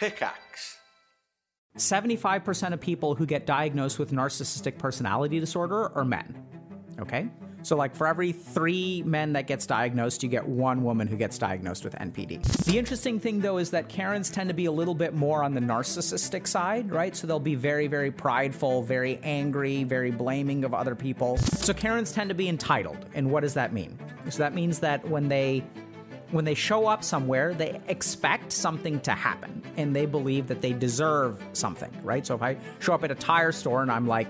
Pickaxe. 75% of people who get diagnosed with narcissistic personality disorder are men. Okay? So, like, for every three men that gets diagnosed, you get one woman who gets diagnosed with NPD. The interesting thing, though, is that Karens tend to be a little bit more on the narcissistic side, right? So they'll be very, very prideful, very angry, very blaming of other people. So Karens tend to be entitled. And what does that mean? So that means that when they when they show up somewhere, they expect something to happen and they believe that they deserve something, right? So if I show up at a tire store and I'm like,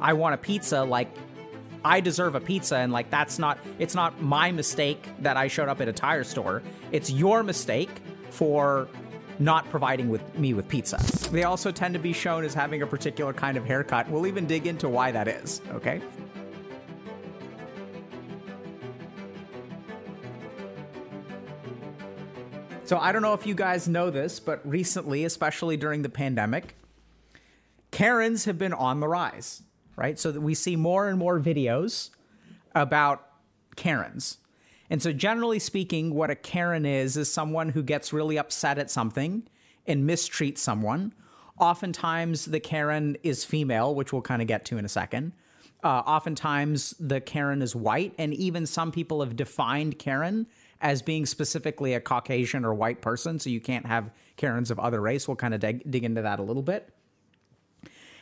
I want a pizza, like I deserve a pizza and like that's not it's not my mistake that I showed up at a tire store. It's your mistake for not providing with me with pizza. They also tend to be shown as having a particular kind of haircut. We'll even dig into why that is, okay? So I don't know if you guys know this, but recently, especially during the pandemic, Karens have been on the rise right? So that we see more and more videos about Karens. And so, generally speaking, what a Karen is, is someone who gets really upset at something and mistreats someone. Oftentimes, the Karen is female, which we'll kind of get to in a second. Uh, oftentimes, the Karen is white, and even some people have defined Karen as being specifically a Caucasian or white person. So you can't have Karens of other race. We'll kind of dig, dig into that a little bit.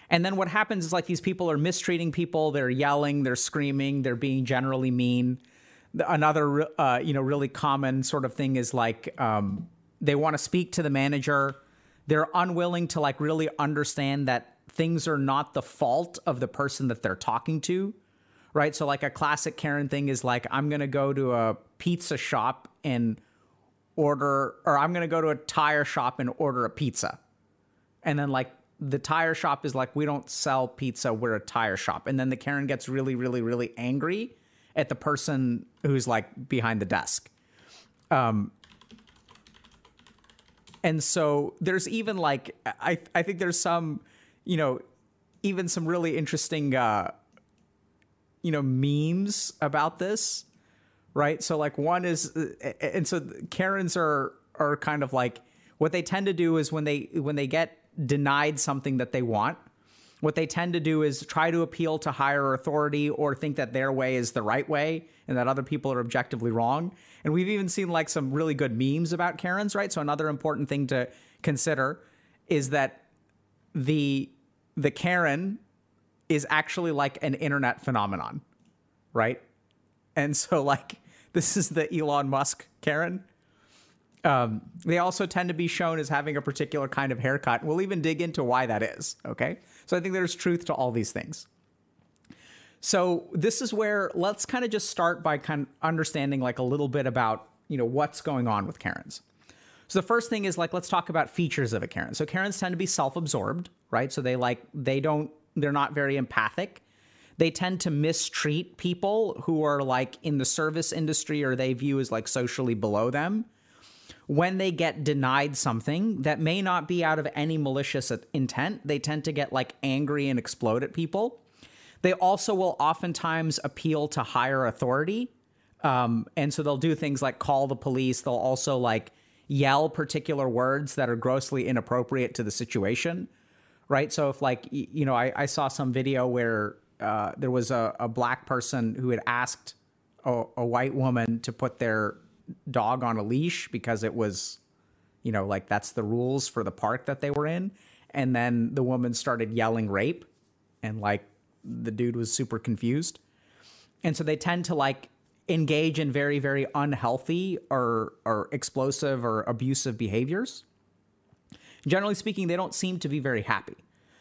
And then what happens is like these people are mistreating people. They're yelling, they're screaming, they're being generally mean. Another, uh, you know, really common sort of thing is like um, they want to speak to the manager. They're unwilling to like really understand that things are not the fault of the person that they're talking to, right? So like a classic Karen thing is like I'm gonna go to a pizza shop and order, or I'm gonna go to a tire shop and order a pizza, and then like the tire shop is like, we don't sell pizza, we're a tire shop. And then the Karen gets really, really, really angry at the person who's like behind the desk. Um, and so there's even like, I, I think there's some, you know, even some really interesting, uh, you know, memes about this, right? So like one is, and so Karens are, are kind of like, what they tend to do is when they, when they get denied something that they want, what they tend to do is try to appeal to higher authority or think that their way is the right way and that other people are objectively wrong. And we've even seen like some really good memes about Karens, right? So another important thing to consider is that the the Karen is actually like an internet phenomenon, right? And so like this is the Elon Musk Karen um, they also tend to be shown as having a particular kind of haircut. We'll even dig into why that is. Okay. So I think there's truth to all these things. So this is where let's kind of just start by kind of understanding like a little bit about, you know, what's going on with Karens. So the first thing is like let's talk about features of a Karen. So Karens tend to be self-absorbed, right? So they like they don't they're not very empathic. They tend to mistreat people who are like in the service industry or they view as like socially below them when they get denied something that may not be out of any malicious intent, they tend to get like angry and explode at people. They also will oftentimes appeal to higher authority. Um, and so they'll do things like call the police. They'll also like yell particular words that are grossly inappropriate to the situation. Right. So if like, you know, I, I saw some video where uh, there was a, a black person who had asked a, a white woman to put their dog on a leash because it was, you know, like that's the rules for the park that they were in. And then the woman started yelling rape, and like the dude was super confused. And so they tend to like engage in very, very unhealthy or, or explosive or abusive behaviors. Generally speaking, they don't seem to be very happy.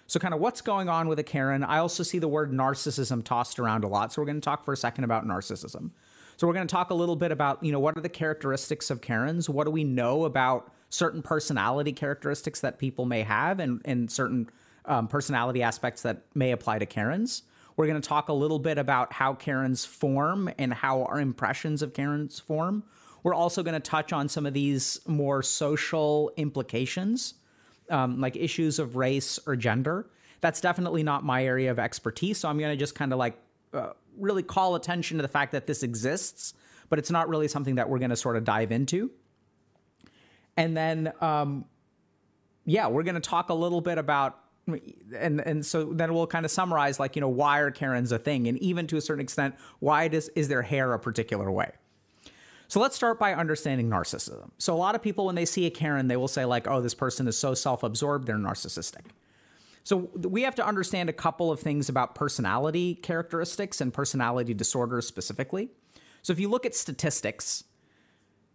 So, kind of what's going on with a Karen? I also see the word narcissism tossed around a lot. So, we're going to talk for a second about narcissism. So we're going to talk a little bit about, you know, what are the characteristics of Karens? What do we know about certain personality characteristics that people may have and, and certain um, personality aspects that may apply to Karens? We're going to talk a little bit about how Karens form and how our impressions of Karens form. We're also going to touch on some of these more social implications, um, like issues of race or gender. That's definitely not my area of expertise. So I'm going to just kind of like uh, really call attention to the fact that this exists, but it's not really something that we're going to sort of dive into. And then um, yeah, we're going to talk a little bit about and and so then we'll kind of summarize like you know why are Karens a thing, and even to a certain extent, why does is their hair a particular way? So let's start by understanding narcissism. So a lot of people, when they see a Karen, they will say like, "Oh, this person is so self-absorbed; they're narcissistic." So we have to understand a couple of things about personality characteristics and personality disorders specifically. So if you look at statistics,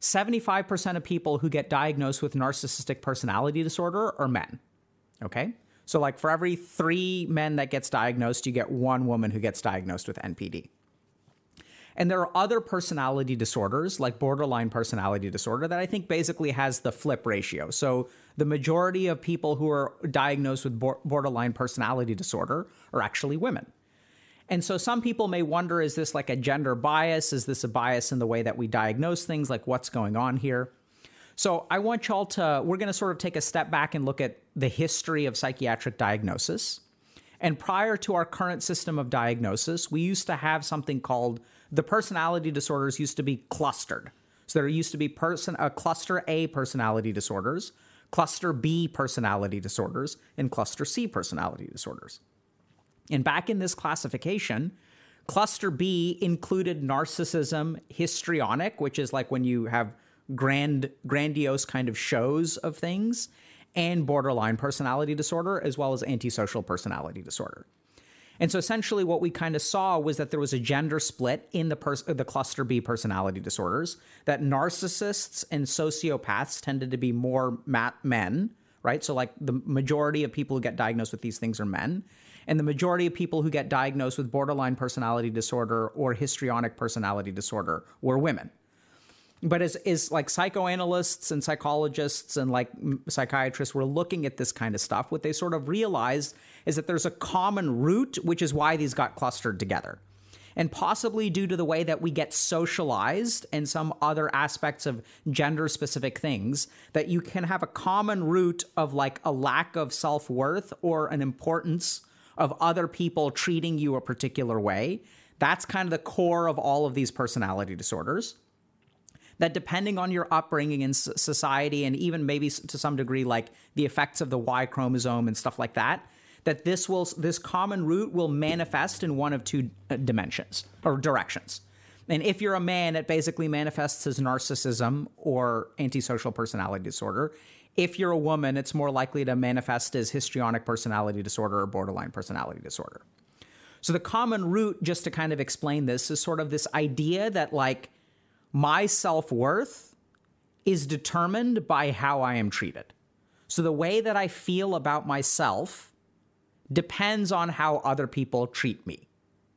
75% of people who get diagnosed with narcissistic personality disorder are men. Okay? So like for every 3 men that gets diagnosed, you get one woman who gets diagnosed with NPD. And there are other personality disorders, like borderline personality disorder, that I think basically has the flip ratio. So the majority of people who are diagnosed with borderline personality disorder are actually women. And so some people may wonder is this like a gender bias? Is this a bias in the way that we diagnose things? Like what's going on here? So I want y'all to, we're going to sort of take a step back and look at the history of psychiatric diagnosis. And prior to our current system of diagnosis, we used to have something called the personality disorders used to be clustered. So there used to be person a cluster A personality disorders, cluster B personality disorders, and cluster C personality disorders. And back in this classification, cluster B included narcissism histrionic, which is like when you have grand grandiose kind of shows of things, and borderline personality disorder, as well as antisocial personality disorder. And so essentially what we kind of saw was that there was a gender split in the pers- the cluster B personality disorders that narcissists and sociopaths tended to be more men, right? So like the majority of people who get diagnosed with these things are men. And the majority of people who get diagnosed with borderline personality disorder or histrionic personality disorder were women. But as, as like psychoanalysts and psychologists and like psychiatrists were looking at this kind of stuff, what they sort of realized is that there's a common root, which is why these got clustered together and possibly due to the way that we get socialized and some other aspects of gender specific things, that you can have a common root of like a lack of self worth or an importance of other people treating you a particular way. That's kind of the core of all of these personality disorders. That depending on your upbringing in society, and even maybe to some degree, like the effects of the Y chromosome and stuff like that, that this will this common root will manifest in one of two uh, dimensions or directions. And if you're a man, it basically manifests as narcissism or antisocial personality disorder. If you're a woman, it's more likely to manifest as histrionic personality disorder or borderline personality disorder. So the common root, just to kind of explain this, is sort of this idea that like my self worth is determined by how I am treated. So the way that I feel about myself depends on how other people treat me.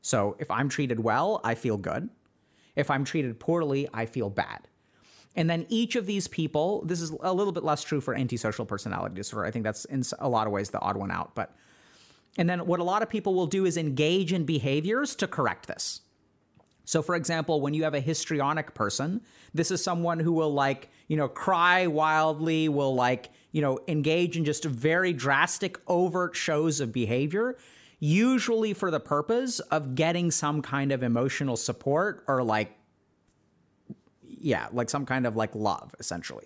So if I'm treated well, I feel good. If I'm treated poorly, I feel bad. And then each of these people, this is a little bit less true for antisocial personality disorder. I think that's in a lot of ways the odd one out. But, and then what a lot of people will do is engage in behaviors to correct this. So, for example, when you have a histrionic person, this is someone who will like, you know, cry wildly, will like, you know, engage in just very drastic, overt shows of behavior, usually for the purpose of getting some kind of emotional support or like yeah, like some kind of like love, essentially.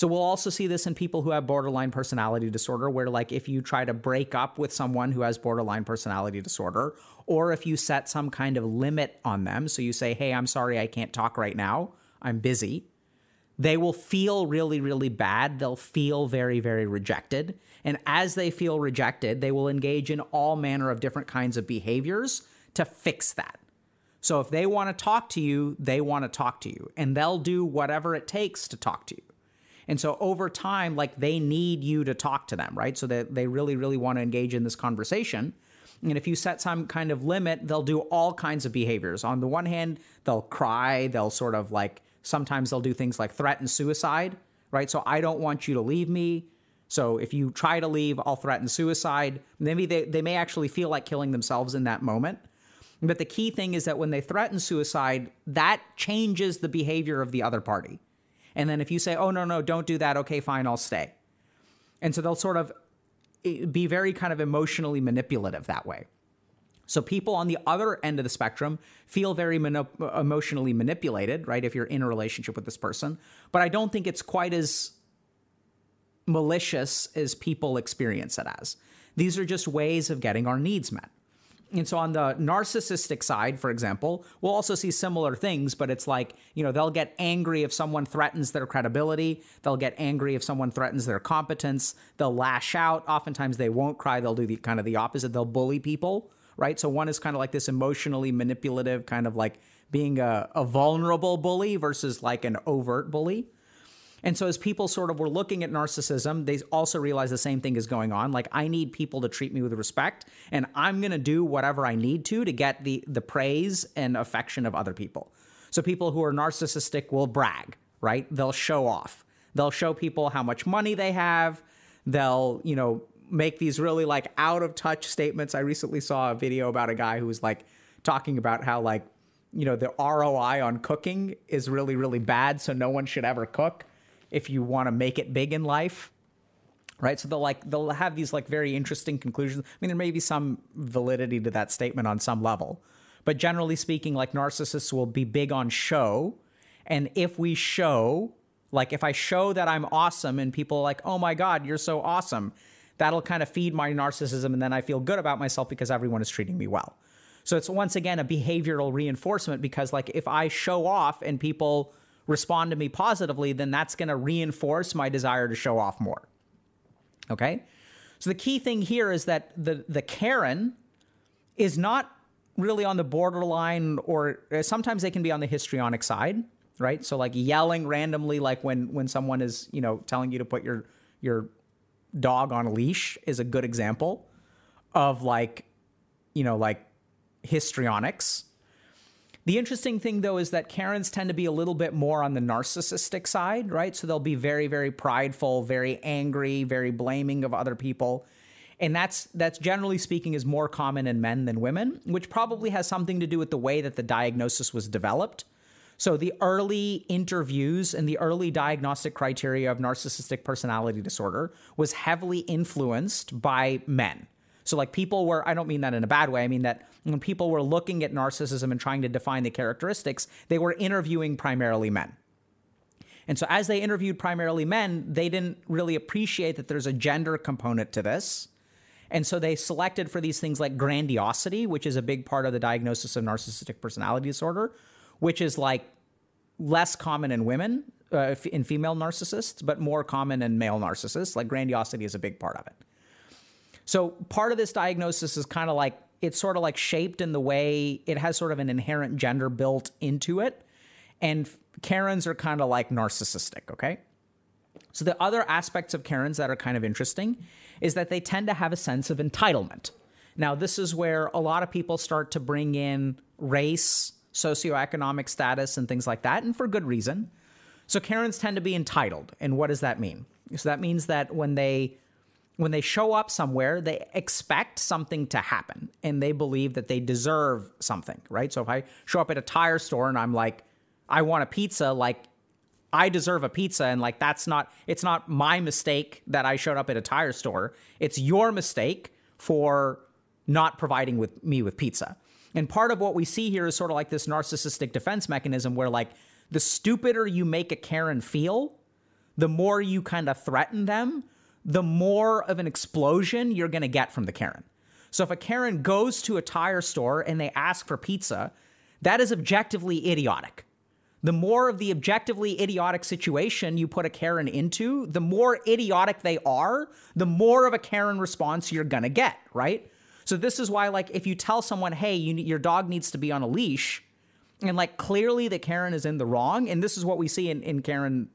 So we'll also see this in people who have borderline personality disorder, where like if you try to break up with someone who has borderline personality disorder, or if you set some kind of limit on them, so you say, hey, I'm sorry, I can't talk right now, I'm busy, they will feel really, really bad. They'll feel very, very rejected. And as they feel rejected, they will engage in all manner of different kinds of behaviors to fix that. So if they want to talk to you, they want to talk to you and they'll do whatever it takes to talk to you. And so over time, like they need you to talk to them, right? So that they really, really want to engage in this conversation. And if you set some kind of limit, they'll do all kinds of behaviors. On the one hand, they'll cry, they'll sort of like sometimes they'll do things like threaten suicide, right? So I don't want you to leave me. So if you try to leave, I'll threaten suicide. Maybe they, they may actually feel like killing themselves in that moment. But the key thing is that when they threaten suicide, that changes the behavior of the other party. And then if you say, oh, no, no, don't do that, okay, fine, I'll stay. And so they'll sort of eh, be very kind of emotionally manipulative that way. So people on the other end of the spectrum feel very emotionally manipulated, right? If you're in a relationship with this person. But I don't think it's quite as malicious as people experience it as. These are just ways of getting our needs met. And so on the narcissistic side, for example, we'll also see similar things, but it's like, you know, they'll get angry if someone threatens their credibility. They'll get angry if someone threatens their competence. They'll lash out. Oftentimes they won't cry. They'll do the kind of the opposite. They'll bully people, right? So one is kind of like this emotionally manipulative, kind of like being a, a vulnerable bully versus like an overt bully. And so as people sort of were looking at narcissism, they also realized the same thing is going on. Like I need people to treat me with respect, and I'm going to do whatever I need to to get the the praise and affection of other people. So people who are narcissistic will brag, right? They'll show off. They'll show people how much money they have. They'll, you know, make these really like out of touch statements. I recently saw a video about a guy who was like talking about how like, you know, the ROI on cooking is really really bad, so no one should ever cook if you want to make it big in life right? So they'll like they'll have these like very interesting conclusions. I mean there may be some validity to that statement on some level but generally speaking like narcissists will be big on show. And if we show like if i show that i'm awesome and people are like oh my god you're so awesome that'll kind of feed my narcissism and then i feel good about myself because everyone is treating me well. So it's once again a behavioral reinforcement because like if i show off and people respond to me positively, then that's going to reinforce my desire to show off more. Okay? So the key thing here is that the the Karen is not really on the borderline or uh, sometimes they can be on the histrionic side, right? So like yelling randomly like when when someone is, you know, telling you to put your your dog on a leash is a good example of like you know, like histrionics the interesting thing, though, is that Karens tend to be a little bit more on the narcissistic side, right? So they'll be very, very prideful, very angry, very blaming of other people. And that's that's generally speaking is more common in men than women, which probably has something to do with the way that the diagnosis was developed. So the early interviews and the early diagnostic criteria of narcissistic personality disorder was heavily influenced by men. So like people were I don't mean that in a bad way. I mean that when people were looking at narcissism and trying to define the characteristics, they were interviewing primarily men. And so as they interviewed primarily men, they didn't really appreciate that there's a gender component to this. And so they selected for these things like grandiosity, which is a big part of the diagnosis of narcissistic personality disorder, which is like less common in women, uh, in female narcissists, but more common in male narcissists. Like grandiosity is a big part of it. So part of this diagnosis is kind of like it's sort of like shaped in the way it has sort of an inherent gender built into it. And Karens are kind of like narcissistic, okay? So the other aspects of Karens that are kind of interesting is that they tend to have a sense of entitlement. Now, this is where a lot of people start to bring in race, socioeconomic status, and things like that, and for good reason. So Karens tend to be entitled. And what does that mean? So that means that when they when they show up somewhere, they expect something to happen and they believe that they deserve something, right? So if I show up at a tire store and I'm like, I want a pizza, like I deserve a pizza and like that's not it's not my mistake that I showed up at a tire store. It's your mistake for not providing with me with pizza. And part of what we see here is sort of like this narcissistic defense mechanism where like the stupider you make a Karen feel, the more you kind of threaten them, the more of an explosion you're going to get from the Karen. So if a Karen goes to a tire store and they ask for pizza, that is objectively idiotic. The more of the objectively idiotic situation you put a Karen into, the more idiotic they are, the more of a Karen response you're going to get, right? So this is why like if you tell someone, "Hey, you, your dog needs to be on a leash," and like clearly the Karen is in the wrong, and this is what we see in in Karen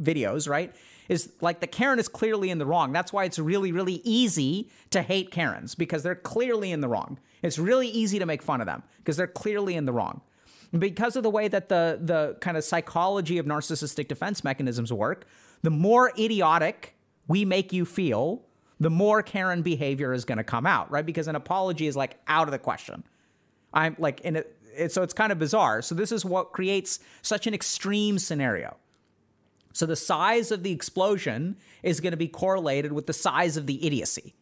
videos, right? Is like the Karen is clearly in the wrong. That's why it's really, really easy to hate Karens because they're clearly in the wrong. It's really easy to make fun of them because they're clearly in the wrong. Because of the way that the the kind of psychology of narcissistic defense mechanisms work, the more idiotic we make you feel, the more Karen behavior is going to come out, right? Because an apology is like out of the question. I'm like in it, it so it's kind of bizarre. So this is what creates such an extreme scenario so the size of the explosion is going to be correlated with the size of the idiocy.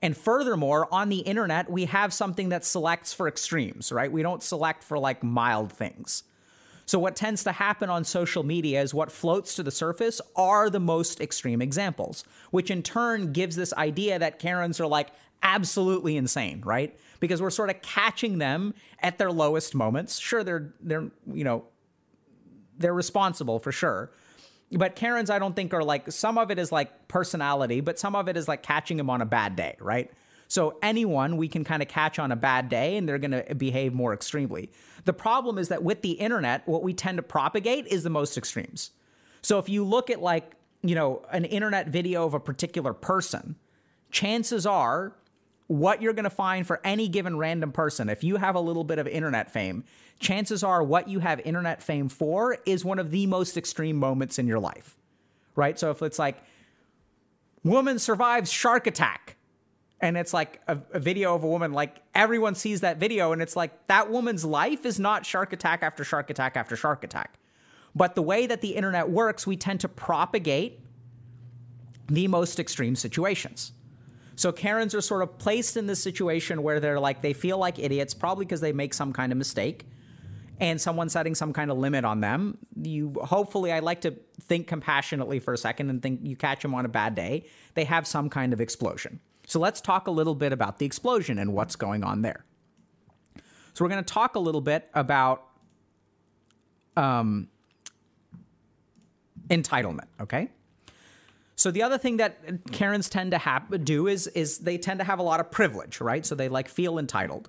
And furthermore, on the internet, we have something that selects for extremes, right? We don't select for like mild things. So, what tends to happen on social media is what floats to the surface are the most extreme examples, which in turn gives this idea that Karens are like absolutely insane, right? Because we're sort of catching them at their lowest moments. Sure, they're they're you know they're responsible for sure. But Karens, I don't think are like some of it is like personality, but some of it is like catching them on a bad day, right? So anyone we can kind of catch on a bad day and they're going to behave more extremely. The problem is that with the internet, what we tend to propagate is the most extremes. So if you look at like, you know, an internet video of a particular person, chances are what you're going to find for any given random person, if you have a little bit of internet fame, chances are what you have internet fame for is one of the most extreme moments in your life, right? So if it's like, woman survives shark attack, and it's like a, a, video of a woman like everyone sees that video and it's like that woman's life is not shark attack after shark attack after shark attack. But the way that the internet works we tend to propagate the most extreme situations so karens are sort of placed in this situation where they're like they feel like idiots probably because they make some kind of mistake and someone setting some kind of limit on them you hopefully i like to think compassionately for a second and think you catch them on a bad day they have some kind of explosion so let's talk a little bit about the explosion and what's going on there. So we're going to talk a little bit about um, entitlement. Okay. So the other thing that Karens tend to do is is they tend to have a lot of privilege, right? So they like feel entitled.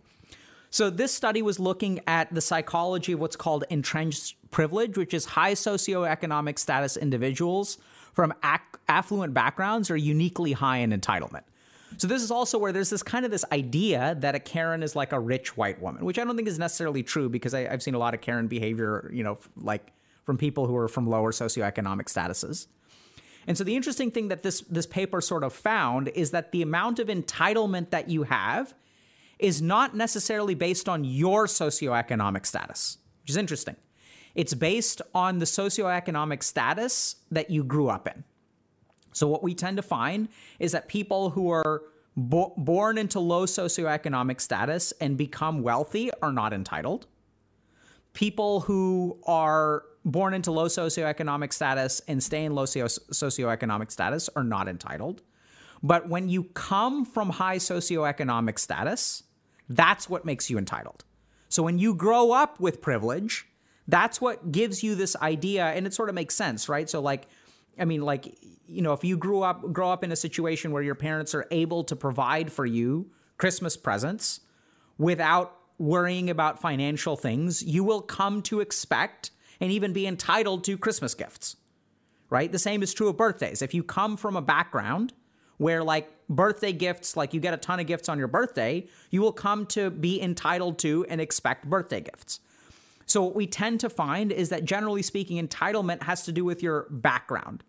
So this study was looking at the psychology of what's called entrenched privilege, which is high socioeconomic status individuals from affluent backgrounds are uniquely high in entitlement. So this is also where there's this kind of this idea that a Karen is like a rich white woman, which I don't think is necessarily true because I, have seen a lot of Karen behavior, you know, like from people who are from lower socioeconomic statuses. And so the interesting thing that this this paper sort of found is that the amount of entitlement that you have is not necessarily based on your socioeconomic status, which is interesting. It's based on the socioeconomic status that you grew up in. So, what we tend to find is that people who are bo- born into low socioeconomic status and become wealthy are not entitled. People who are born into low socioeconomic status and stay in low socioeconomic status are not entitled. But when you come from high socioeconomic status, that's what makes you entitled. So when you grow up with privilege, that's what gives you this idea, and it sort of makes sense, right? So, like, I mean, like, you know, if you grew up grow up in a situation where your parents are able to provide for you Christmas presents without worrying about financial things, you will come to expect and even be entitled to Christmas gifts. Right? The same is true of birthdays. If you come from a background where like birthday gifts, like you get a ton of gifts on your birthday, you will come to be entitled to and expect birthday gifts. So, what we tend to find is that generally speaking, entitlement has to do with your background,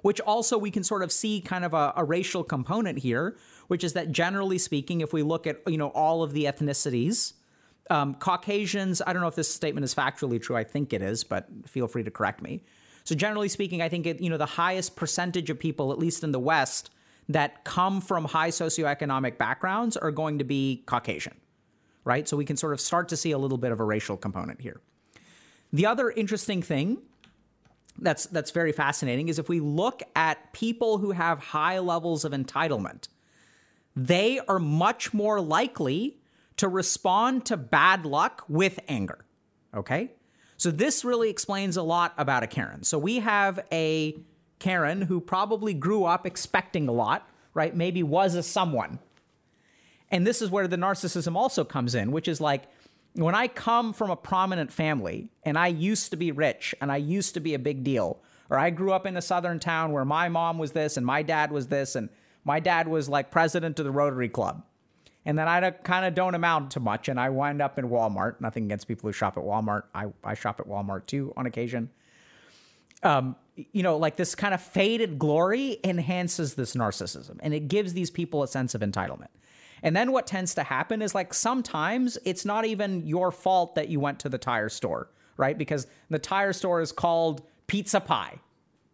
which also we can sort of see kind of a, a, racial component here, which is that generally speaking, if we look at you know all of the ethnicities, um, Caucasians, I don't know if this statement is factually true. I think it is, but feel free to correct me. So generally speaking, I think it, you know the highest percentage of people, at least in the West, that come from high socioeconomic backgrounds are going to be Caucasian right? So we can sort of start to see a little bit of a racial component here. The other interesting thing that's that's very fascinating is if we look at people who have high levels of entitlement, they are much more likely to respond to bad luck with anger. Okay? So this really explains a lot about a Karen. So we have a Karen who probably grew up expecting a lot, right? Maybe was a someone and this is where the narcissism also comes in, which is like when I come from a prominent family and I used to be rich and I used to be a big deal, or I grew up in a southern town where my mom was this and my dad was this, and my dad was like president of the Rotary Club. And then I kind of don't amount to much, and I wind up in Walmart. Nothing against people who shop at Walmart. I, I shop at Walmart too on occasion. Um, you know, like this kind of faded glory enhances this narcissism, and it gives these people a sense of entitlement. And then what tends to happen is like sometimes it's not even your fault that you went to the tire store, right? Because the tire store is called Pizza Pie,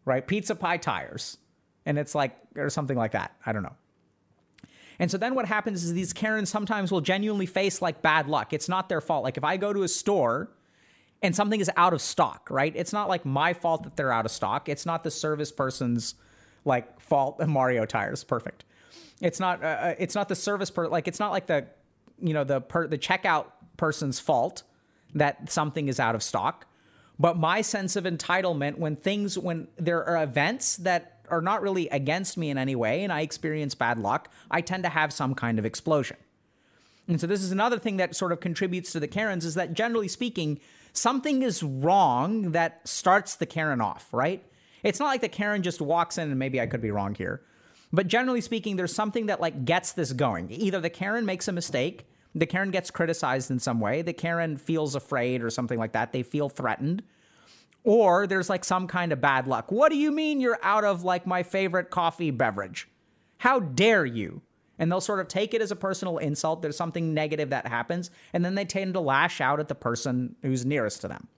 right? Pizza Pie Tires. And it's like, or something like that. I don't know. And so then what happens is these Karens sometimes will genuinely face like bad luck. It's not their fault. Like if I go to a store and something is out of stock, right? It's not like my fault that they're out of stock. It's not the service person's like fault. Mario tires, perfect. It's not. Uh, uh, it's not the service per like. It's not like the, you know, the per the checkout person's fault that something is out of stock. But my sense of entitlement when things when there are events that are not really against me in any way and I experience bad luck, I tend to have some kind of explosion. And so this is another thing that sort of contributes to the Karens is that generally speaking, something is wrong that starts the Karen off, right? It's not like the Karen just walks in and maybe I could be wrong here. But generally speaking, there's something that like gets this going. Either the Karen makes a mistake, the Karen gets criticized in some way, the Karen feels afraid or something like that, they feel threatened. Or there's like some kind of bad luck. What do you mean you're out of like my favorite coffee beverage? How dare you? And they'll sort of take it as a personal insult. There's something negative that happens, and then they tend to lash out at the person who's nearest to them.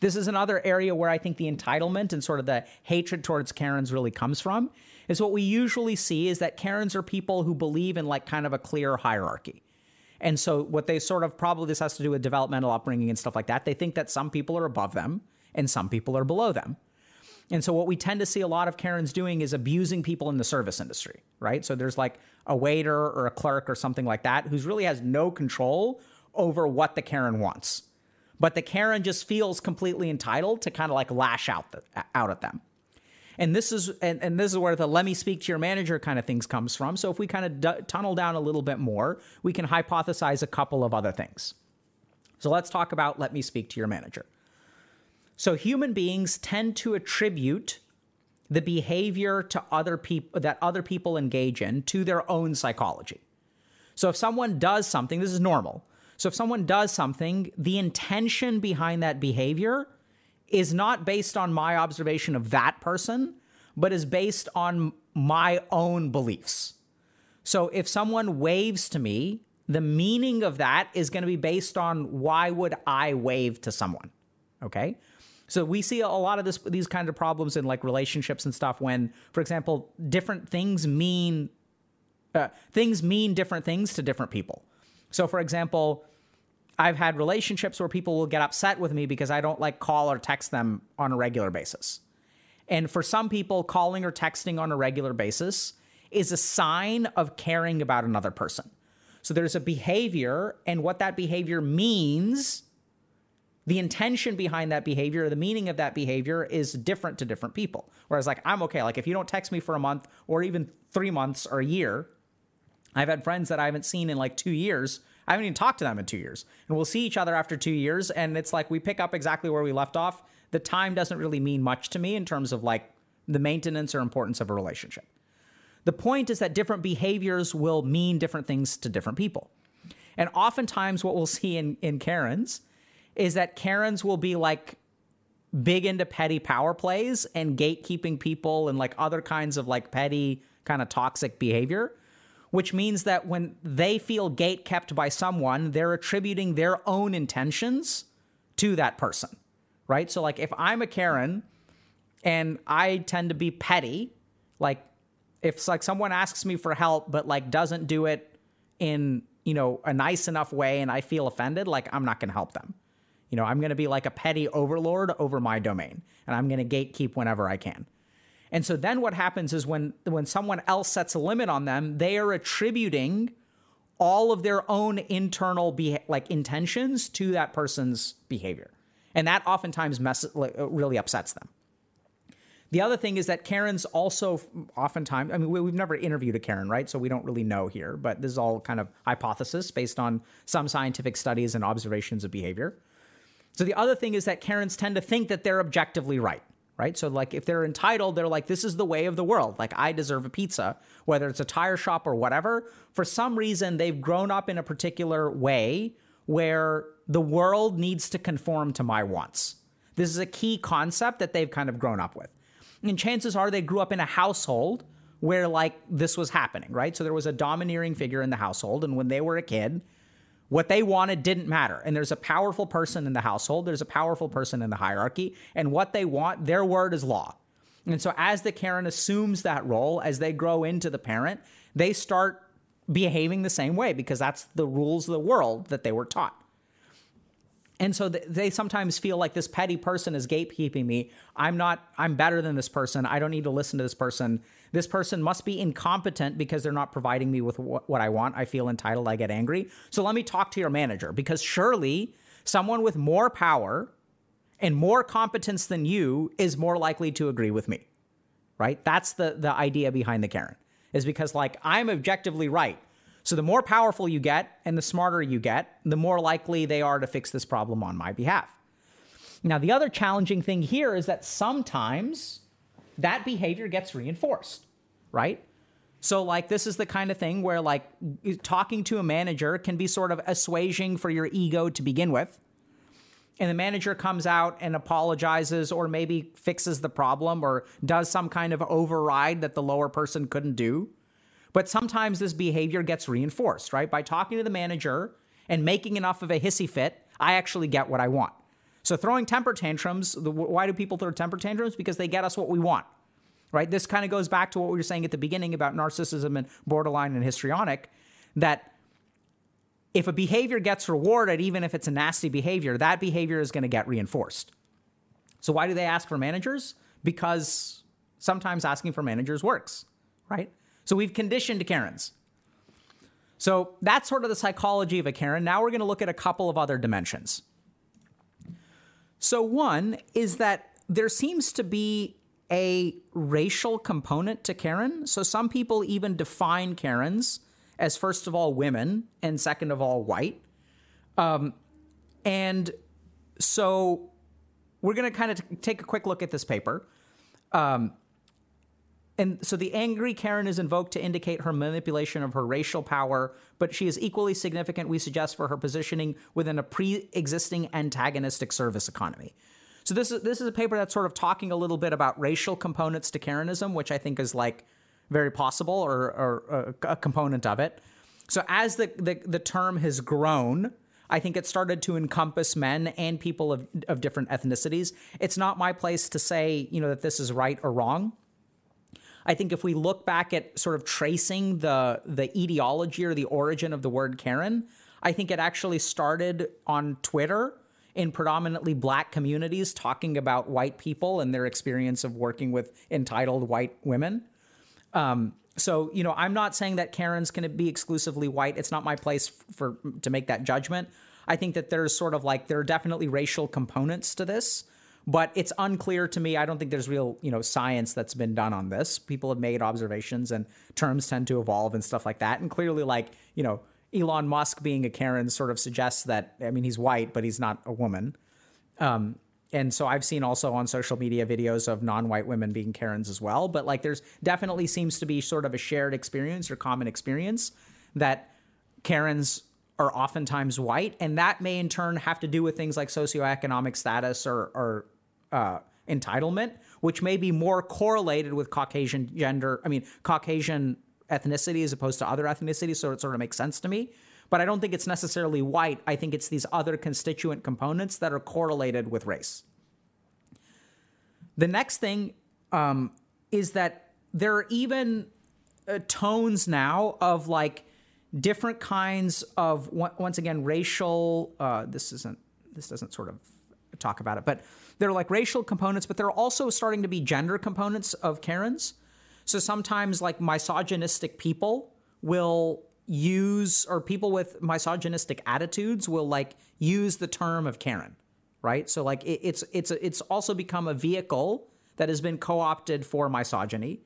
This is another area where I think the entitlement and sort of the hatred towards Karens really comes from. Is what we usually see is that Karens are people who believe in like kind of a clear hierarchy. And so what they sort of probably this has to do with developmental upbringing and stuff like that. They think that some people are above them and some people are below them. And so what we tend to see a lot of Karens doing is abusing people in the service industry, right? So there's like a waiter or a clerk or something like that who's really has no control over what the Karen wants. But the Karen just feels completely entitled to kind of like lash out the, out at them. And this is and, and this is where the let me speak to your manager kind of things comes from. So if we kind of d- tunnel down a little bit more, we can hypothesize a couple of other things. So let's talk about let me speak to your manager. So human beings tend to attribute the behavior to other people that other people engage in to their own psychology. So if someone does something, this is normal. So if someone does something, the intention behind that behavior is not based on my observation of that person, but is based on my own beliefs. So if someone waves to me, the meaning of that is going to be based on why would I wave to someone? Okay? So we see a lot of this these kind of problems in like relationships and stuff when, for example, different things mean uh, things mean different things to different people. So, for example, I've had relationships where people will get upset with me because I don't like call or text them on a regular basis. And for some people, calling or texting on a regular basis is a sign of caring about another person. So there's a behavior, and what that behavior means the intention behind that behavior, the meaning of that behavior is different to different people. Whereas, like, I'm okay. Like, if you don't text me for a month or even three months or a year, I've had friends that I haven't seen in like two years. I haven't even talked to them in two years. And we'll see each other after two years. And it's like we pick up exactly where we left off. The time doesn't really mean much to me in terms of like the maintenance or importance of a relationship. The point is that different behaviors will mean different things to different people. And oftentimes, what we'll see in, in Karens is that Karens will be like big into petty power plays and gatekeeping people and like other kinds of like petty kind of toxic behavior which means that when they feel gate kept by someone they're attributing their own intentions to that person right? So like if i'm a karen and i tend to be petty like if like someone asks me for help but like doesn't do it in you know a nice enough way and i feel offended like i'm not going to help them you know, I'm going to be like a petty overlord over my domain, and I'm going to gatekeep whenever I can. And so then what happens is when when someone else sets a limit on them, they are attributing all of their own internal be- like intentions to that person's behavior. And that oftentimes mess- really upsets them. The other thing is that Karen's also oftentimes, I mean, we, have never interviewed a Karen, right? So we don't really know here, but this is all kind of hypothesis based on some scientific studies and observations of behavior. So the other thing is that Karens tend to think that they're objectively right, right? So like if they're entitled, they're like, this is the way of the world. Like I deserve a pizza, whether it's a tire shop or whatever. For some reason, they've grown up in a particular way where the world needs to conform to my wants. This is a key concept that they've kind of grown up with. And chances are they grew up in a household where like this was happening, right? So there was a domineering figure in the household. And when they were a kid, what they wanted didn't matter. And there's a powerful person in the household, there's a powerful person in the hierarchy, and what they want, their word is law. And so as the Karen assumes that role, as they grow into the parent, they start behaving the same way because that's the rules of the world that they were taught. and so th- they sometimes feel like this petty person is gatekeeping me. I'm not, I'm better than this person. I don't need to listen to this person. This person must be incompetent because they're not providing me with wh- what I want. I feel entitled. I get angry. So let me talk to your manager because surely someone with more power and more competence than you is more likely to agree with me. Right? That's the the idea behind the Karen. Is because like I'm objectively right. So the more powerful you get and the smarter you get, the more likely they are to fix this problem on my behalf. Now, the other challenging thing here is that sometimes that behavior gets reinforced, right? So, like, this is the kind of thing where, like, talking to a manager can be sort of assuaging for your ego to begin with. And the manager comes out and apologizes or maybe fixes the problem or does some kind of override that the lower person couldn't do. But sometimes this behavior gets reinforced, right? By talking to the manager and making enough of a hissy fit, I actually get what I want. So throwing temper tantrums, the, why do people throw temper tantrums? Because they get us what we want, right? This kind of goes back to what we were saying at the beginning about narcissism and borderline and histrionic, that if a behavior gets rewarded, even if it's a nasty behavior, that behavior is going to get reinforced. So why do they ask for managers? Because sometimes asking for managers works, right? So we've conditioned Karens. So that's sort of the psychology of a Karen. Now we're going to look at a couple of other dimensions. So, one is that there seems to be a racial component to Karen. So, some people even define Karens as, first of all, women, and second of all, white. Um, and so, we're going to kind of t- take a quick look at this paper. Um, and so the angry Karen is invoked to indicate her manipulation of her racial power, but she is equally significant, we suggest, for her positioning within a pre existing antagonistic service economy. So this is this is a paper that's sort of talking a little bit about racial components to Karenism, which I think is like very possible or, or, uh, a component of it. So as the, the, the term has grown, I think it started to encompass men and people of, of different ethnicities. It's not my place to say, you know, that this is right or wrong. I think if we look back at sort of tracing the the etiology or the origin of the word Karen, I think it actually started on Twitter in predominantly black communities talking about white people and their experience of working with entitled white women. Um, so you know, I'm not saying that Karen's going to be exclusively white. It's not my place for to make that judgment. I think that there's sort of like there are definitely racial components to this but it's unclear to me. I don't think there's real, you know, science that's been done on this. People have made observations and terms tend to evolve and stuff like that. And clearly, like, you know, Elon Musk being a Karen sort of suggests that, I mean, he's white, but he's not a woman. Um, and so I've seen also on social media videos of non-white women being Karens as well. But like, there's definitely seems to be sort of a shared experience or common experience that Karens are oftentimes white, and that may in turn have to do with things like socioeconomic status or, or uh, entitlement, which may be more correlated with Caucasian gender, I mean, Caucasian ethnicity as opposed to other ethnicities. So it sort of makes sense to me. But I don't think it's necessarily white. I think it's these other constituent components that are correlated with race. The next thing um, is that there are even uh, tones now of like different kinds of once again racial. Uh, this isn't. This doesn't sort of talk about it, but there are like racial components, but there are also starting to be gender components of Karens. So sometimes like misogynistic people will use or people with misogynistic attitudes will like use the term of Karen, right? So like it, it's it's it's also become a vehicle that has been co-opted for misogyny.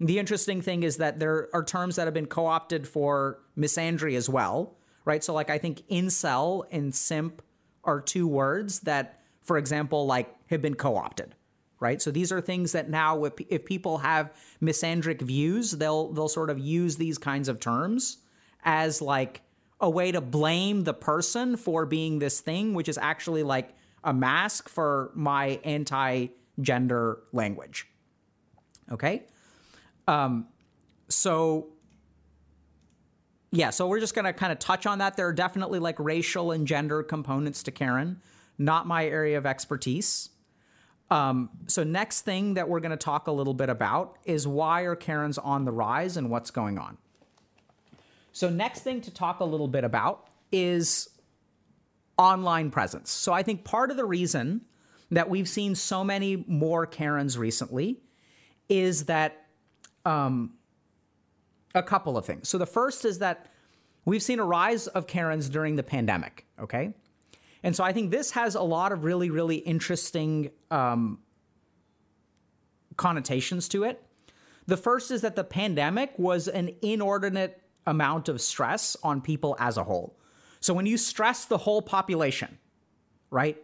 The interesting thing is that there are terms that have been co-opted for misandry as well, right? So like I think incel and simp are two words that for example, like have been co-opted, right? So these are things that now, if, people have misandric views, they'll they'll sort of use these kinds of terms as like a way to blame the person for being this thing, which is actually like a mask for my anti-gender language. Okay, um, so yeah, so we're just gonna kind of touch on that. There are definitely like racial and gender components to Karen not my area of expertise. Um, so, next thing that we're going to talk a little bit about is why are Karens on the rise and what's going on. So, next thing to talk a little bit about is online presence. So I think part of the reason that we've seen so many more Karens recently is that um, a couple of things. So the first is that we've seen a rise of Karens during the pandemic. Okay. And so I think this has a lot of really, really interesting um, connotations to it. The first is that the pandemic was an inordinate amount of stress on people as a whole. So when you stress the whole population, right,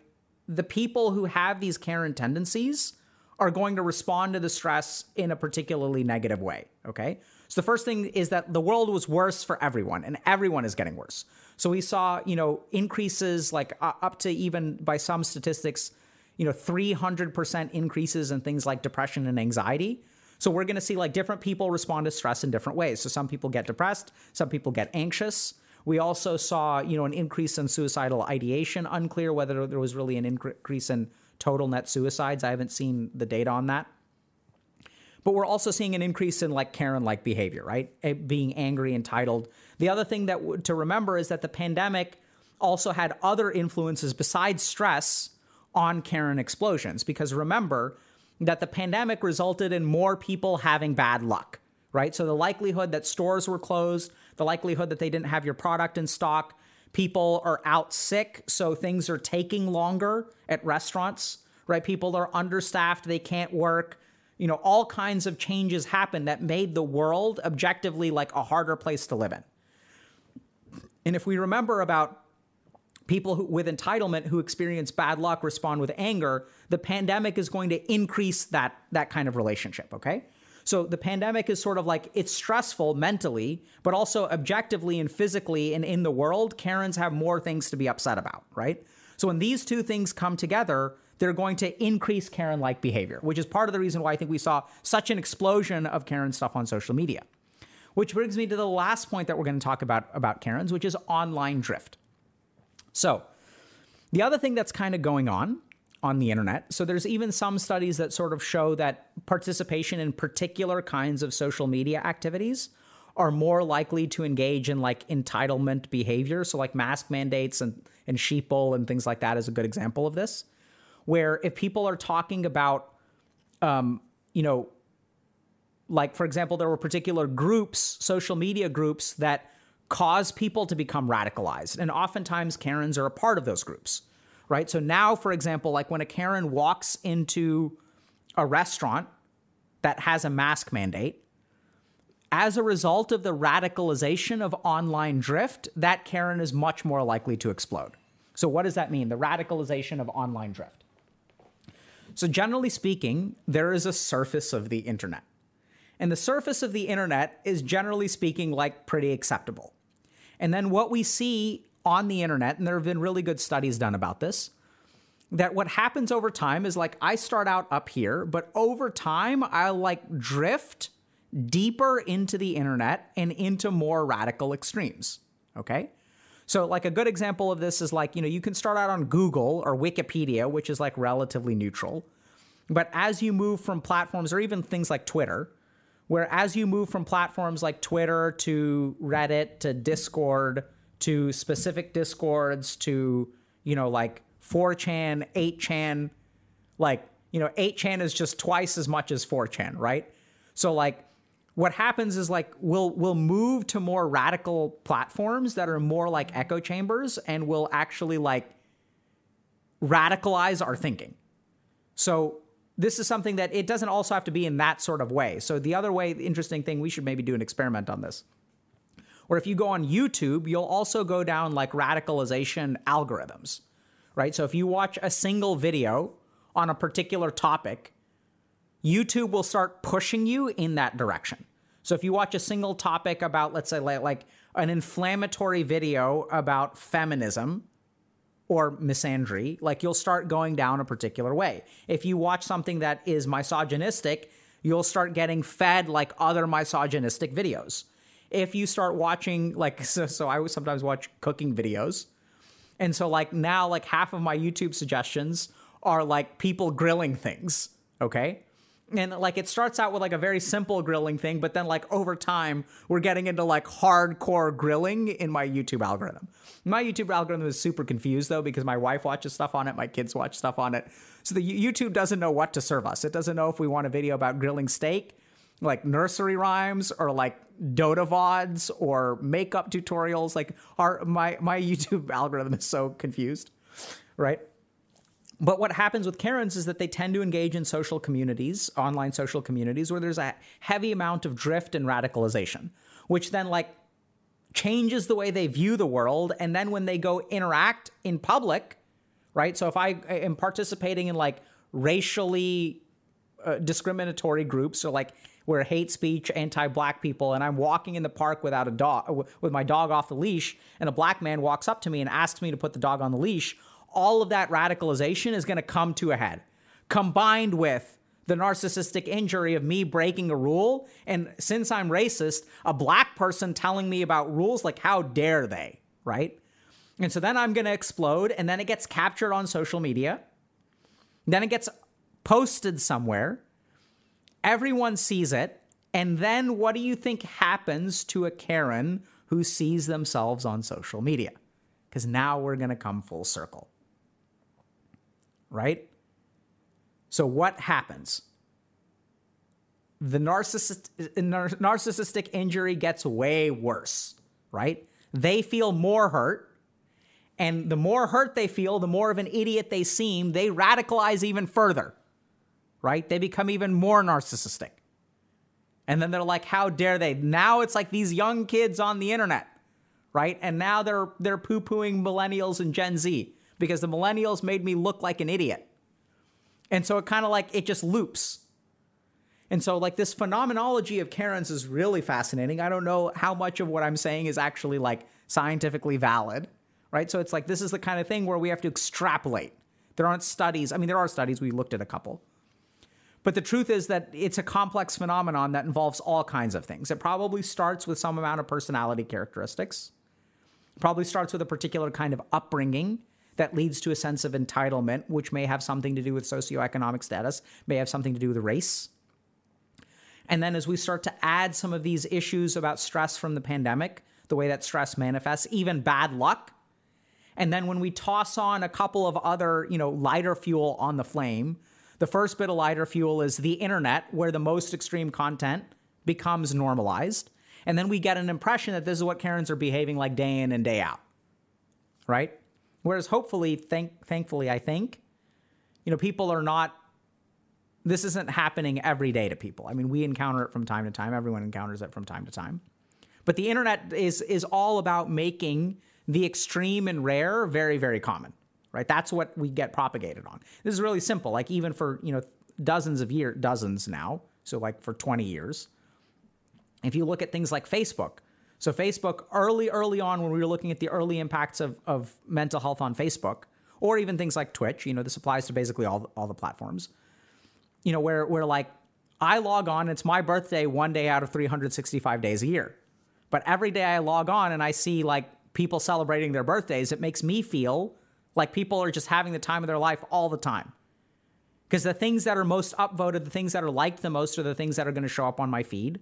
the people who have these Karen tendencies are going to respond to the stress in a particularly negative way. Okay. So the first thing is that the world was worse for everyone, and everyone is getting worse. So we saw, you know, increases like uh, up to even by some statistics, you know, 300% increases in things like depression and anxiety. So we're going to see like different people respond to stress in different ways. So some people get depressed, some people get anxious. We also saw, you know, an increase in suicidal ideation. Unclear whether there was really an increase in total net suicides. I haven't seen the data on that. But we're also seeing an increase in like Karen like behavior, right? Eh, being angry, entitled. The other thing that w- to remember is that the pandemic also had other influences besides stress on Karen explosions. Because remember, that the pandemic resulted in more people having bad luck, right? So the likelihood that stores were closed, the likelihood that they didn't have your product in stock, people are out sick, so things are taking longer at restaurants, right? People are understaffed, they can't work. You know, all kinds of changes happened that made the world objectively like a harder place to live in. And if we remember about people who, with entitlement who experience bad luck respond with anger, the pandemic is going to increase that that kind of relationship, okay? So the pandemic is sort of like it's stressful mentally, but also objectively and physically and in the world, Karens have more things to be upset about, right? So when these two things come together, they're going to increase Karen like behavior, which is part of the reason why I think we saw such an explosion of Karen stuff on social media. Which brings me to the last point that we're going to talk about about Karens, which is online drift. So, the other thing that's kind of going on on the internet, so there's even some studies that sort of show that participation in particular kinds of social media activities are more likely to engage in like entitlement behavior. So, like mask mandates and, and sheeple and things like that is a good example of this. Where if people are talking about, um, you know, like for example, there were particular groups, social media groups that cause people to become radicalized. And oftentimes, Karens are a part of those groups, right? So now, for example, like when a Karen walks into a restaurant that has a mask mandate, as a result of the radicalization of online drift, that Karen is much more likely to explode. So, what does that mean? The radicalization of online drift. So, generally speaking, there is a surface of the internet. And the surface of the internet is generally speaking like pretty acceptable. And then what we see on the internet, and there have been really good studies done about this, that what happens over time is like I start out up here, but over time I'll like drift deeper into the internet and into more radical extremes. Okay. So, like a good example of this is like, you know, you can start out on Google or Wikipedia, which is like relatively neutral. But as you move from platforms or even things like Twitter, where as you move from platforms like Twitter to Reddit to Discord to specific discords to, you know, like 4chan, 8chan, like, you know, 8chan is just twice as much as 4chan, right? So like what happens is like we'll we'll move to more radical platforms that are more like echo chambers and will actually like radicalize our thinking. So this is something that it doesn't also have to be in that sort of way. So the other way, the interesting thing, we should maybe do an experiment on this. Or if you go on YouTube, you'll also go down like radicalization algorithms, right? So if you watch a single video on a particular topic, YouTube will start pushing you in that direction. So if you watch a single topic about, let's say, like, like an inflammatory video about feminism, or misandry, like you'll start going down a particular way. If you watch something that is misogynistic, you'll start getting fed like other misogynistic videos. If you start watching like so, so I sometimes watch cooking videos. And so like now like half of my YouTube suggestions are like people grilling things, okay? And like it starts out with like a very simple grilling thing but then like over time we're getting into like hardcore grilling in my youtube algorithm my youtube algorithm is super confused though because my wife watches stuff on it my kids watch stuff on it so the youtube doesn't know what to serve us it doesn't know if we want a video about grilling steak like nursery rhymes or like Dota VODs or makeup tutorials. Like our my my YouTube algorithm is so confused, right? But what happens with Karens is that they tend to engage in social communities, online social communities, where there's a heavy amount of drift and radicalization, which then like changes the way they view the world. And then when they go interact in public, right? So if I am participating in like racially uh, discriminatory groups or like where hate speech, anti-black people, and I'm walking in the park without a dog, with my dog off the leash, and a black man walks up to me and asks me to put the dog on the leash. All of that radicalization is going to come to a head, combined with the narcissistic injury of me breaking a rule, and since I'm racist, a black person telling me about rules, like how dare they, right? And so then I'm going to explode, and then it gets captured on social media. Then it gets posted somewhere Everyone sees it. And then what do you think happens to a Karen who sees themselves on social media? Because now we're going to come full circle. Right? So, what happens? The narcissist, narcissistic injury gets way worse, right? They feel more hurt. And the more hurt they feel, the more of an idiot they seem, they radicalize even further right? They become even more narcissistic. And then they're like, how dare they? Now it's like these young kids on the internet, right? And now they're they're poo-pooing millennials and Gen Z because the millennials made me look like an idiot. And so it kind of like it just loops. And so like this phenomenology of Karens is really fascinating. I don't know how much of what I'm saying is actually like scientifically valid, right? So it's like this is the kind of thing where we have to extrapolate. There aren't studies. I mean, there are studies. We looked at a couple but the truth is that it's a complex phenomenon that involves all kinds of things. It probably starts with some amount of personality characteristics, probably starts with a particular kind of upbringing that leads to a sense of entitlement, which may have something to do with socioeconomic status, may have something to do with race. And then as we start to add some of these issues about stress from the pandemic, the way that stress manifests, even bad luck, and then when we toss on a couple of other, you know, lighter fuel on the flame, the first bit of lighter fuel is the internet, where the most extreme content becomes normalized. And then we get an impression that this is what Karens are behaving like day in and day out. Right? Whereas hopefully, thank, thankfully, I think, you know, people are not, this isn't happening every day to people. I mean, we encounter it from time to time. Everyone encounters it from time to time. But the internet is, is all about making the extreme and rare very, very common right? That's what we get propagated on. This is really simple. Like even for, you know, dozens of years, dozens now, so like for 20 years. If you look at things like Facebook, so Facebook early, early on when we were looking at the early impacts of, of mental health on Facebook, or even things like Twitch, you know, this applies to basically all, all the platforms, you know, where, where like I log on, it's my birthday one day out of 365 days a year. But every day I log on and I see like people celebrating their birthdays, it makes me feel like people are just having the time of their life all the time. Because the things that are most upvoted, the things that are liked the most, are the things that are going to show up on my feed.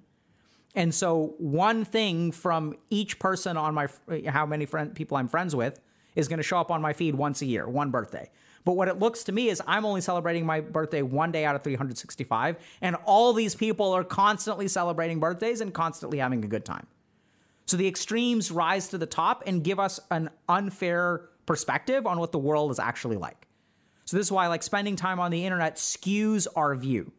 And so, one thing from each person on my how many friend, people I'm friends with is going to show up on my feed once a year, one birthday. But what it looks to me is I'm only celebrating my birthday one day out of 365, and all these people are constantly celebrating birthdays and constantly having a good time. So the extremes rise to the top and give us an unfair perspective on what the world is actually like. So this is why like spending time on the internet skews our view.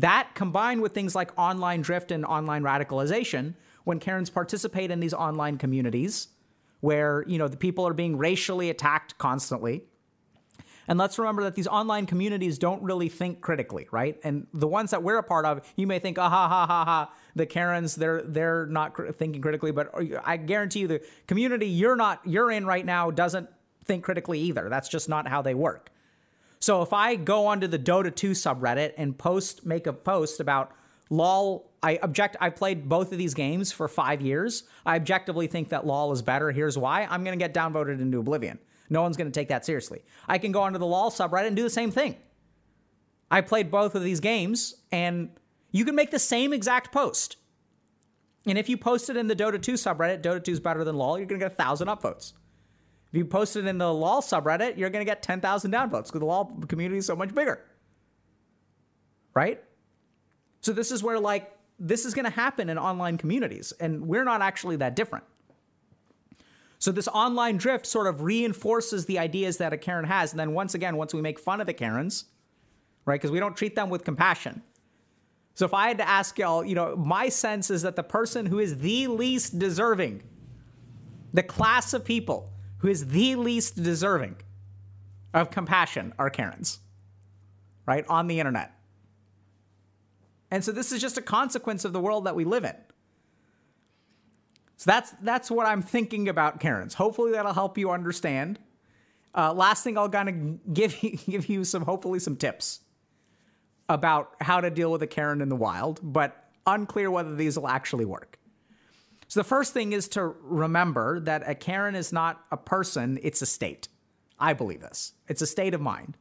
That combined with things like online drift and online radicalization, when Karens participate in these online communities where, you know, the people are being racially attacked constantly, and let's remember that these online communities don't really think critically, right? And the ones that we're a part of, you may think, ah ha ha ha ha, the Karens, they're they're not cr- thinking critically, but I guarantee you, the community you're not you're in right now doesn't think critically either. That's just not how they work. So if I go onto the Dota 2 subreddit and post make a post about LOL, I object. I played both of these games for five years. I objectively think that LOL is better. Here's why. I'm going to get downvoted into oblivion. No one's going to take that seriously. I can go onto the LOL subreddit and do the same thing. I played both of these games, and you can make the same exact post. And if you post it in the Dota 2 subreddit, Dota 2 is better than LOL, you're going to get a thousand upvotes. If you post it in the LOL subreddit, you're going to get 10,000 downvotes because the LOL community is so much bigger. Right? So this is where, like, this is going to happen in online communities, and we're not actually that different. So this online drift sort of reinforces the ideas that a Karen has. And then once again, once we make fun of the Karens, right, because we don't treat them with compassion, so if I had to ask y'all, you know, my sense is that the person who is the least deserving, the class of people who is the least deserving of compassion are Karens, right? On the internet. And so this is just a consequence of the world that we live in. So that's that's what I'm thinking about Karens. Hopefully that'll help you understand. Uh, last thing I'll kind of give give you some hopefully some tips about how to deal with a Karen in the wild, but unclear whether these will actually work. So the first thing is to remember that a Karen is not a person, it's a state. I believe this. It's a state of mind.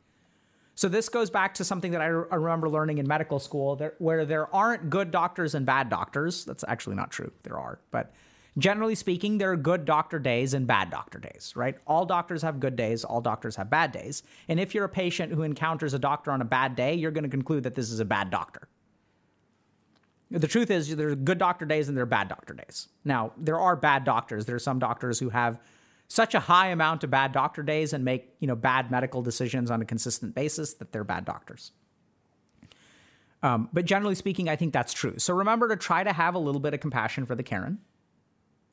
So this goes back to something that I, remember learning in medical school there, where there aren't good doctors and bad doctors. That's actually not true. There are, but generally speaking, there are good doctor days and bad doctor days, right? All doctors have good days, all doctors have bad days. And if you're a patient who encounters a doctor on a bad day, you're going to conclude that this is a bad doctor. The truth is, there are good doctor days and there are bad doctor days. Now, there are bad doctors. There are some doctors who have such a high amount of bad doctor days and make you know bad medical decisions on a consistent basis that they're bad doctors. Um, but generally speaking, I think that's true. So remember to try to have a little bit of compassion for the Karen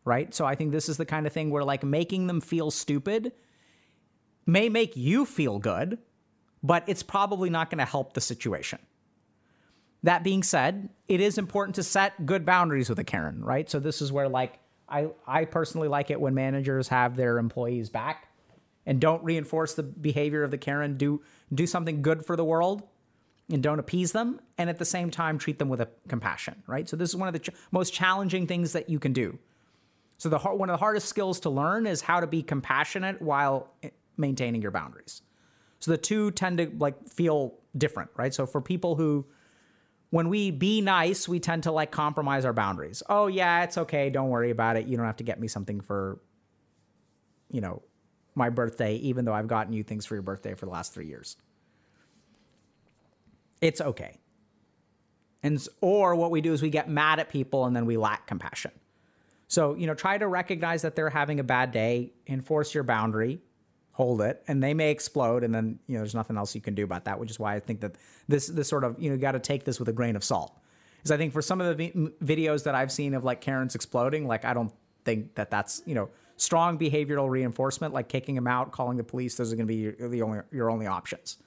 right? So I think this is the kind of thing where like making them feel stupid may make you feel good, but it's probably not going to help the situation. That being said, it is important to set good boundaries with a Karen, right? So this is where like I I personally like it when managers have their employees back and don't reinforce the behavior of the Karen, do do something good for the world and don't appease them and at the same time treat them with a compassion, right? So this is one of the ch- most challenging things that you can do so the one of the hardest skills to learn is how to be compassionate while eh, maintaining your boundaries. So the two tend to like feel different, right? So for people who when we be nice, we tend to like compromise our boundaries. Oh yeah, it's okay, don't worry about it. You don't have to get me something for you know, my birthday even though I've gotten you things for your birthday for the last 3 years. It's okay. And or what we do is we get mad at people and then we lack compassion. So, you know, try to recognize that they're having a bad day, enforce your boundary, hold it, and they may explode, and then, you know, there's nothing else you can do about that, which is why I think that this, this sort of, you know, got to take this with a grain of salt. because I think for some of the videos that I've seen of like Karen's exploding, like, I don't think that that's, you know, strong behavioral reinforcement, like kicking them out, calling the police, those are going to be your, the only, your only options.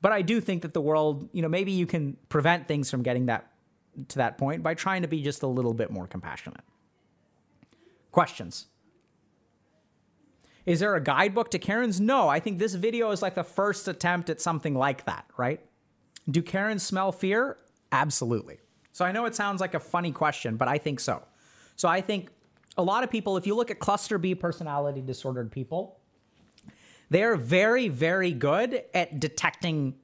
But I do think that the world, you know, maybe you can prevent things from getting that to that point by trying to be just a little bit more compassionate. Questions? Is there a guidebook to Karens? No, I think this video is like the first attempt at something like that, right? Do Karens smell fear? Absolutely. So I know it sounds like a funny question, but I think so. So I think a lot of people, if you look at cluster B personality disordered people, they're very, very good at detecting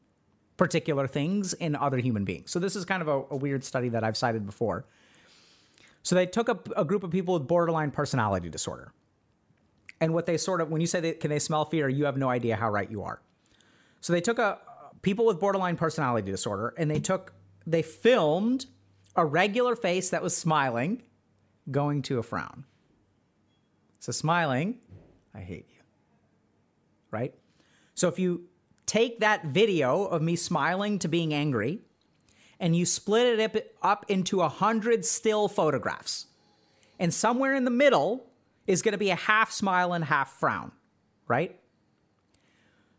particular things in other human beings. So this is kind of a, a weird study that I've cited before. So they took a, a group of people with borderline personality disorder. And what they sort of, when you say they, can they smell fear, you have no idea how right you are. So they took a people with borderline personality disorder and they took, they filmed a regular face that was smiling going to a frown. So smiling, I hate you. Right? So if you take that video of me smiling to being angry and you split it up into a hundred still photographs. And somewhere in the middle is going to be a half smile and half frown, right?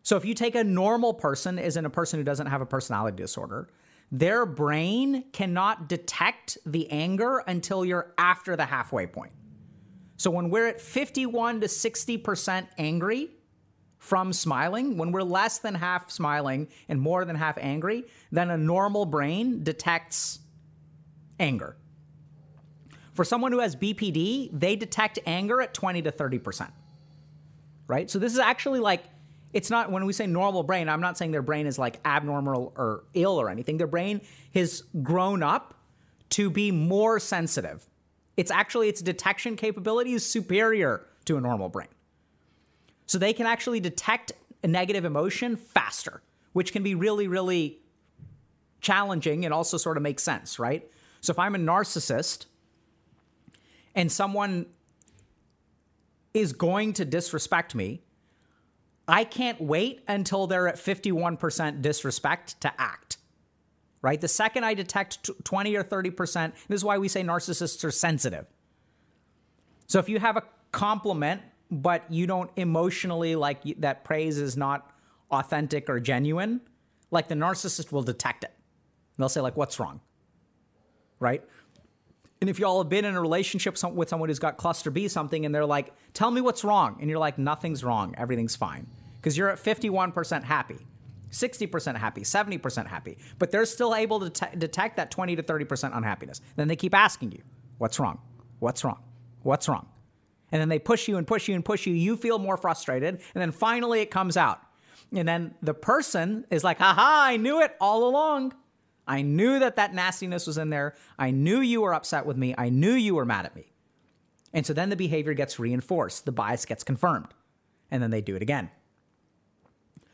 So if you take a normal person, as in a person who doesn't have a personality disorder, their brain cannot detect the anger until you're after the halfway point. So when we're at 51 to 60% angry, from smiling, when we're less than half smiling and more than half angry, then a normal brain detects anger. For someone who has BPD, they detect anger at 20 to 30%. Right? So this is actually like It's not when we say normal brain, I'm not saying their brain is like abnormal or ill or anything. Their brain has grown up to be more sensitive. It's actually its detection capability is superior to a normal brain. So they can actually detect a negative emotion faster, which can be really, really challenging and also sort of makes sense, right? So if I'm a narcissist and someone is going to disrespect me, I can't wait until they're at 51% disrespect to act. Right? The second I detect 20 or 30%, this is why we say narcissists are sensitive. So if you have a compliment, but you don't emotionally like that praise is not authentic or genuine, like the narcissist will detect it. they'll say, like, what's wrong? Right? And if y'all have been in a relationship with someone who's got cluster B something and they're like, tell me what's wrong. And you're like, nothing's wrong. Everything's fine. Because you're at 51% happy, 60% happy, 70% happy. But they're still able to te- detect that 20 to 30% unhappiness. Then they keep asking you, what's wrong? What's wrong? What's wrong? And then they push you and push you and push you. You feel more frustrated. And then finally it comes out. And then the person is like, haha, I knew it all along. I knew that that nastiness was in there. I knew you were upset with me. I knew you were mad at me. And so then the behavior gets reinforced, the bias gets confirmed, and then they do it again.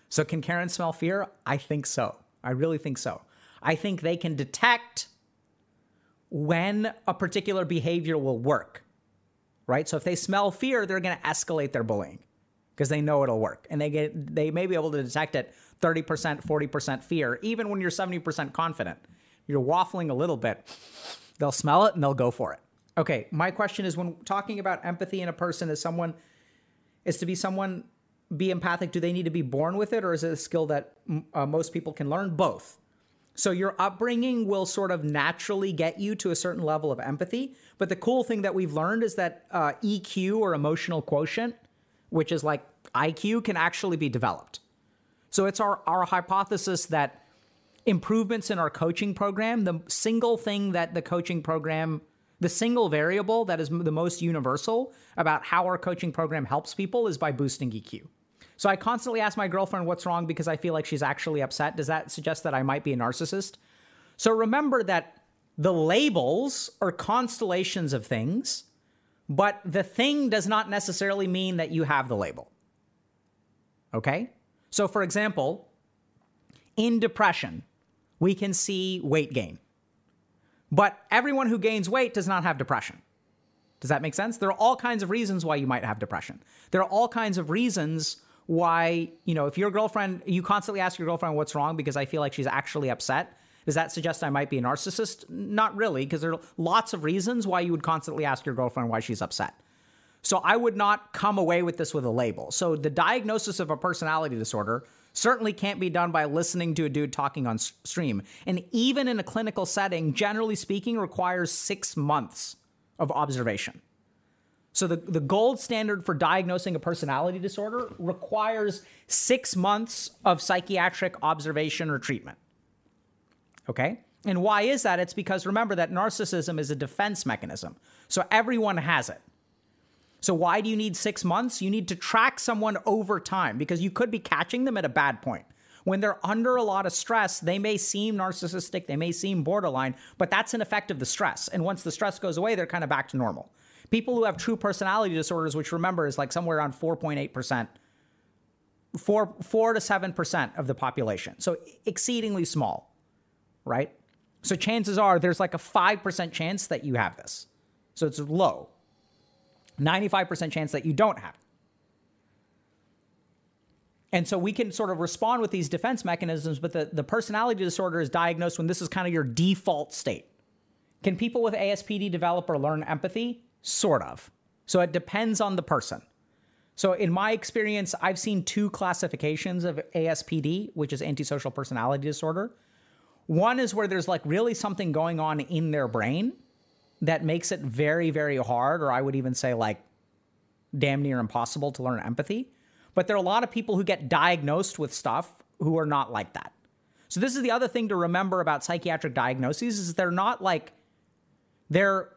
So, can Karen smell fear? I think so. I really think so. I think they can detect when a particular behavior will work, right? So, if they smell fear, they're going to escalate their bullying because they know it'll work, and they get they may be able to detect it 30%, 40% fear, even when you're 70% confident. You're waffling a little bit. They'll smell it and they'll go for it. Okay, my question is when talking about empathy in a person is someone is to be someone be empathic, do they need to be born with it or is it a skill that uh, most people can learn? Both. So your upbringing will sort of naturally get you to a certain level of empathy. But the cool thing that we've learned is that uh, EQ or emotional quotient, which is like IQ, can actually be developed. So it's our, our hypothesis that improvements in our coaching program, the single thing that the coaching program, the single variable that is the most universal about how our coaching program helps people is by boosting EQ. So I constantly ask my girlfriend what's wrong because I feel like she's actually upset. Does that suggest that I might be a narcissist? So remember that the labels are constellations of things, but the thing does not necessarily mean that you have the label. Okay? So, for example, in depression, we can see weight gain. But everyone who gains weight does not have depression. Does that make sense? There are all kinds of reasons why you might have depression. There are all kinds of reasons why, you know, if your girlfriend, you constantly ask your girlfriend what's wrong because I feel like she's actually upset. Does that suggest I might be a narcissist? Not really, because there are lots of reasons why you would constantly ask your girlfriend why she's upset. So I would not come away with this with a label. So the diagnosis of a personality disorder certainly can't be done by listening to a dude talking on stream. And even in a clinical setting, generally speaking, requires six months of observation. So the, the gold standard for diagnosing a personality disorder requires six months of psychiatric observation or treatment. Okay? And why is that? It's because remember that narcissism is a defense mechanism. So everyone has it. So why do you need six months? You need to track someone over time because you could be catching them at a bad point. When they're under a lot of stress, they may seem narcissistic, they may seem borderline, but that's an effect of the stress. And once the stress goes away, they're kind of back to normal. People who have true personality disorders, which remember is like somewhere around 4.8%, 4, 4 to 7% of the population. So exceedingly small, right? So chances are there's like a 5% chance that you have this. So it's low. 95% chance that you don't have. And so we can sort of respond with these defense mechanisms, but the, the personality disorder is diagnosed when this is kind of your default state. Can people with ASPD develop or learn empathy? Sort of. So it depends on the person. So in my experience, I've seen two classifications of ASPD, which is antisocial personality disorder. One is where there's like really something going on in their brain that makes it very, very hard, or I would even say like damn near impossible to learn empathy. But there are a lot of people who get diagnosed with stuff who are not like that. So this is the other thing to remember about psychiatric diagnoses is they're not like they're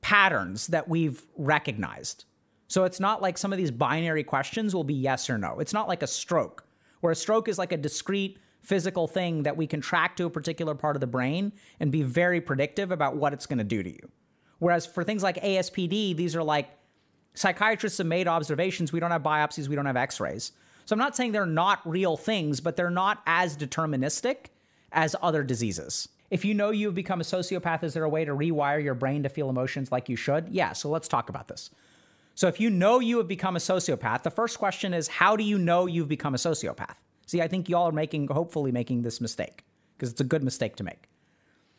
patterns that we've recognized. So it's not like some of these binary questions will be yes or no. It's not like a stroke, where a stroke is like a discrete physical thing that we can track to a particular part of the brain and be very predictive about what it's going to do to you. Whereas for things like ASPD, these are like psychiatrists have made observations. We don't have biopsies, we don't have x rays. So I'm not saying they're not real things, but they're not as deterministic as other diseases. If you know you've become a sociopath, is there a way to rewire your brain to feel emotions like you should? Yeah, so let's talk about this. So if you know you have become a sociopath, the first question is how do you know you've become a sociopath? See, I think y'all are making, hopefully, making this mistake because it's a good mistake to make.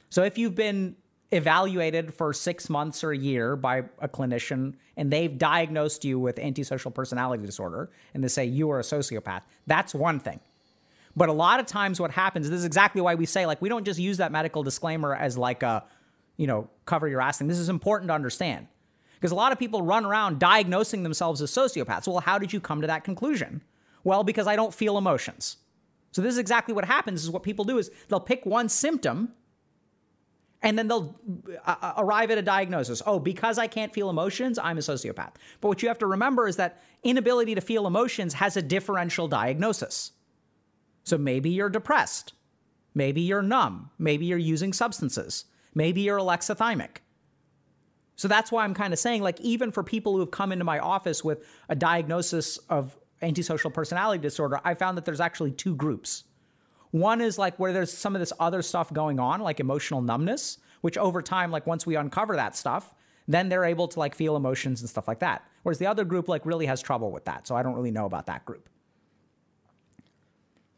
So if you've been evaluated for six months or a year by a clinician and they've diagnosed you with antisocial personality disorder and they say you are a sociopath, that's one thing. But a lot of times what happens, this is exactly why we say, like, we don't just use that medical disclaimer as like a, you know, cover your ass thing. This is important to understand. Because a lot of people run around diagnosing themselves as sociopaths. Well, how did you come to that conclusion? Well, because I don't feel emotions. So this is exactly what happens is what people do is they'll pick one symptom and then they'll uh, uh, arrive at a diagnosis. Oh, because I can't feel emotions, I'm a sociopath. But what you have to remember is that inability to feel emotions has a differential diagnosis. So maybe you're depressed. Maybe you're numb. Maybe you're using substances. Maybe you're alexithymic. So that's why I'm kind of saying, like, even for people who have come into my office with a diagnosis of antisocial personality disorder, I found that there's actually two groups. One is like where there's some of this other stuff going on, like emotional numbness, which over time, like once we uncover that stuff, then they're able to like feel emotions and stuff like that. Whereas the other group like really has trouble with that. So I don't really know about that group.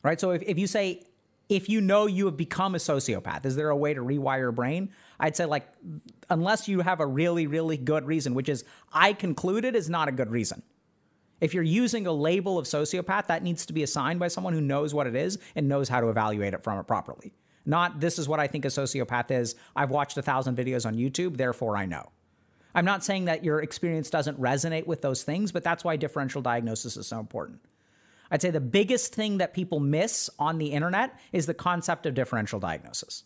Right? So if, if you say, if you know you have become a sociopath, is there a way to rewire your brain? I'd say like, unless you have a really, really good reason, which is I concluded is not a good reason. If you're using a label of sociopath, that needs to be assigned by someone who knows what it is and knows how to evaluate it from it properly. Not this is what I think a sociopath is. I've watched a thousand videos on YouTube, therefore I know. I'm not saying that your experience doesn't resonate with those things, but that's why differential diagnosis is so important. I'd say the biggest thing that people miss on the internet is the concept of differential diagnosis.